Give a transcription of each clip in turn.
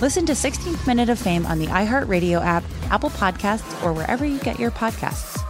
Listen to 16th Minute of Fame on the iHeartRadio app, Apple Podcasts, or wherever you get your podcasts.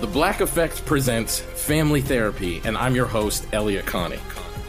The Black Effect presents Family Therapy, and I'm your host, Elliott Connie.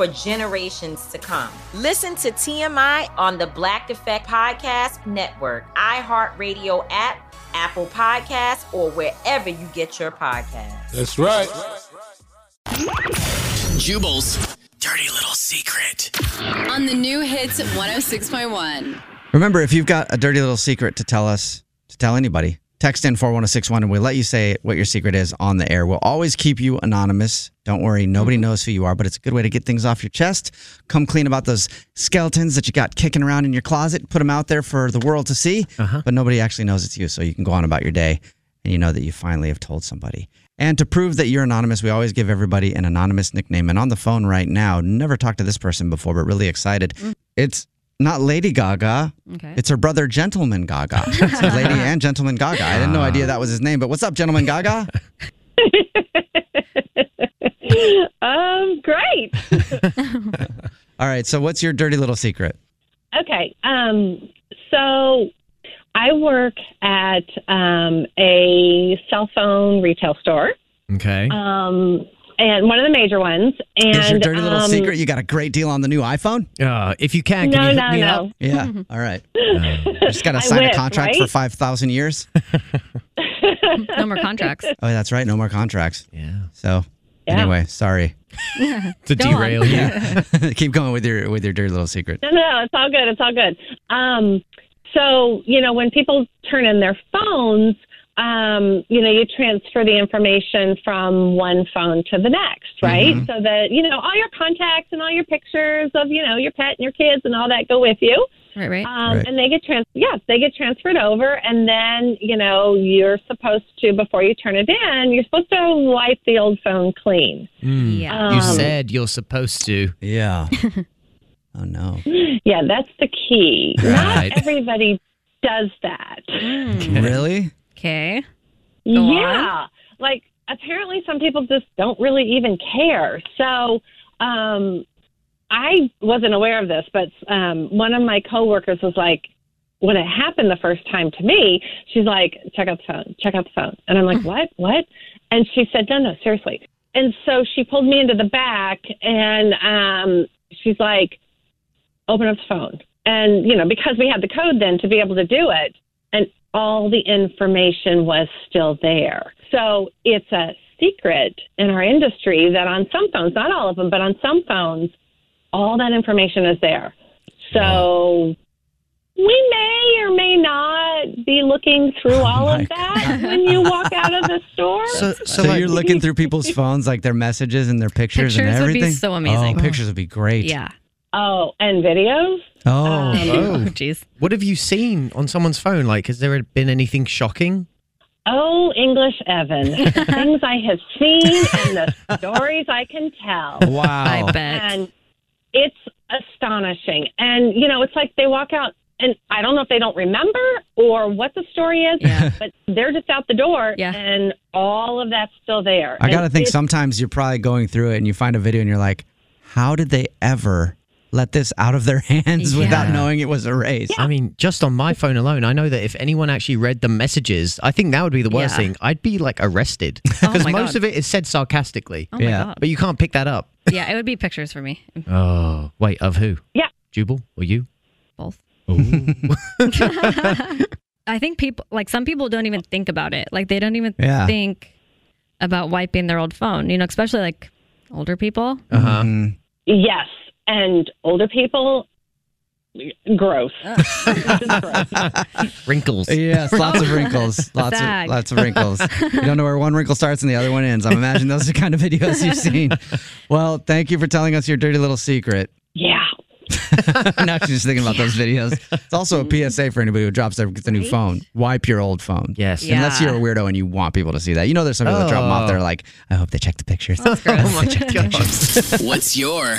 for generations to come. Listen to TMI on the Black Effect Podcast Network, iHeartRadio app, Apple Podcasts, or wherever you get your podcasts. That's right. Jubal's dirty little secret. On the new hits 106.1. Remember, if you've got a dirty little secret to tell us, to tell anybody, text in 41061 and we'll let you say what your secret is on the air. We'll always keep you anonymous. Don't worry, nobody mm-hmm. knows who you are, but it's a good way to get things off your chest. Come clean about those skeletons that you got kicking around in your closet. Put them out there for the world to see, uh-huh. but nobody actually knows it's you. So you can go on about your day and you know that you finally have told somebody. And to prove that you're anonymous, we always give everybody an anonymous nickname. And on the phone right now, never talked to this person before, but really excited. Mm. It's not Lady Gaga. Okay. It's her brother, Gentleman Gaga. So Lady and Gentleman Gaga. I had no idea that was his name, but what's up, Gentleman Gaga? um, great. All right. So what's your dirty little secret? Okay. Um, so I work at um, a cell phone retail store, Okay. um, and one of the major ones. And Is your dirty little um, secret you got a great deal on the new iPhone? Uh, if you can, No, no, no. Yeah. All right. You just got to I sign a wish, contract for 5,000 years. No more contracts. Oh, that's right. No more contracts. Yeah. So, Yeah. anyway, sorry. To Go on. derail you. Yeah. Keep going with your with your dirty little secret. No, no, it's all good. It's all good. Um, so, you know, when people turn in their phones, um, you know, you transfer the information from one phone to the next, right? Mm-hmm. So that, you know, all your contacts and all your pictures of, you know, your pet and your kids and all that go with you. Right, right. Um, Right. And they get trans, yeah, they get transferred over, and then you know you're supposed to before you turn it in, you're supposed to wipe the old phone clean. yeah. You Um, said you're supposed to. Yeah. oh no. Yeah, that's the key. Right. Not everybody does that. Really? Okay. Go yeah, like apparently some people just don't really even care. So, um, I wasn't aware of this, but um, one of my coworkers was like, when it happened the first time to me, she's like, check out the phone, check out the phone. And I'm like, what, what? And she said, no, no, seriously. And so she pulled me into the back and um, she's like, open up the phone. And, you know, because we had the code then to be able to do it, and all the information was still there. So it's a secret in our industry that on some phones, not all of them, but on some phones, all that information is there. So we may or may not be looking through oh all my of that when you walk out of the store. So, So, so, like, you're looking through people's phones, like their messages and their pictures, and Pictures would be everything. so amazing. Oh, pictures would be great. Yeah. Oh, and videos. Oh, Um, Oh, jeez. what have you seen on someone's phone? Like, has there been anything shocking? Oh, English Evan. Things I have seen and the stories I can tell. wow. I bet. And it's astonishing. And, you know, it's like they walk out, and I don't know if they don't remember or what the story is, Yeah. but they're just out the door, Yeah. and all of that's still there. I got to think sometimes you're probably going through it and you find a video and you're like, how did they ever let this out of their hands without knowing it was erased. I mean, just on my phone alone, I know that if anyone actually read the messages, I think that would be the worst Yeah. thing. I'd be like arrested because my most God. of it is said sarcastically. Oh my Yeah. God. But you can't pick that up. Yeah, it would be pictures for me. Oh, wait, of who? Yeah. Jubal or you? Both. I think people, like some people don't even think about it. Like they don't even Yeah. think about wiping their old phone, you know, especially like older people. uh-huh. Mhm. Yes, and older people, gross. Ah. Just gross. Wrinkles. Yes, lots of wrinkles. Lots of lots of wrinkles. You don't know where one wrinkle starts and the other one ends. I'm imagining those are the kind of videos you've seen. Well, thank you for telling us your dirty little secret. Yeah. now she's just thinking about those videos. It's also a mm-hmm. PSA for anybody who drops their gets a new phone. Wipe your old phone. Yes. Yeah. Unless you're a weirdo and you want people to see that. You know there's some people that drop them off Oh. there like, I hope they check the pictures. Oh my god. What's your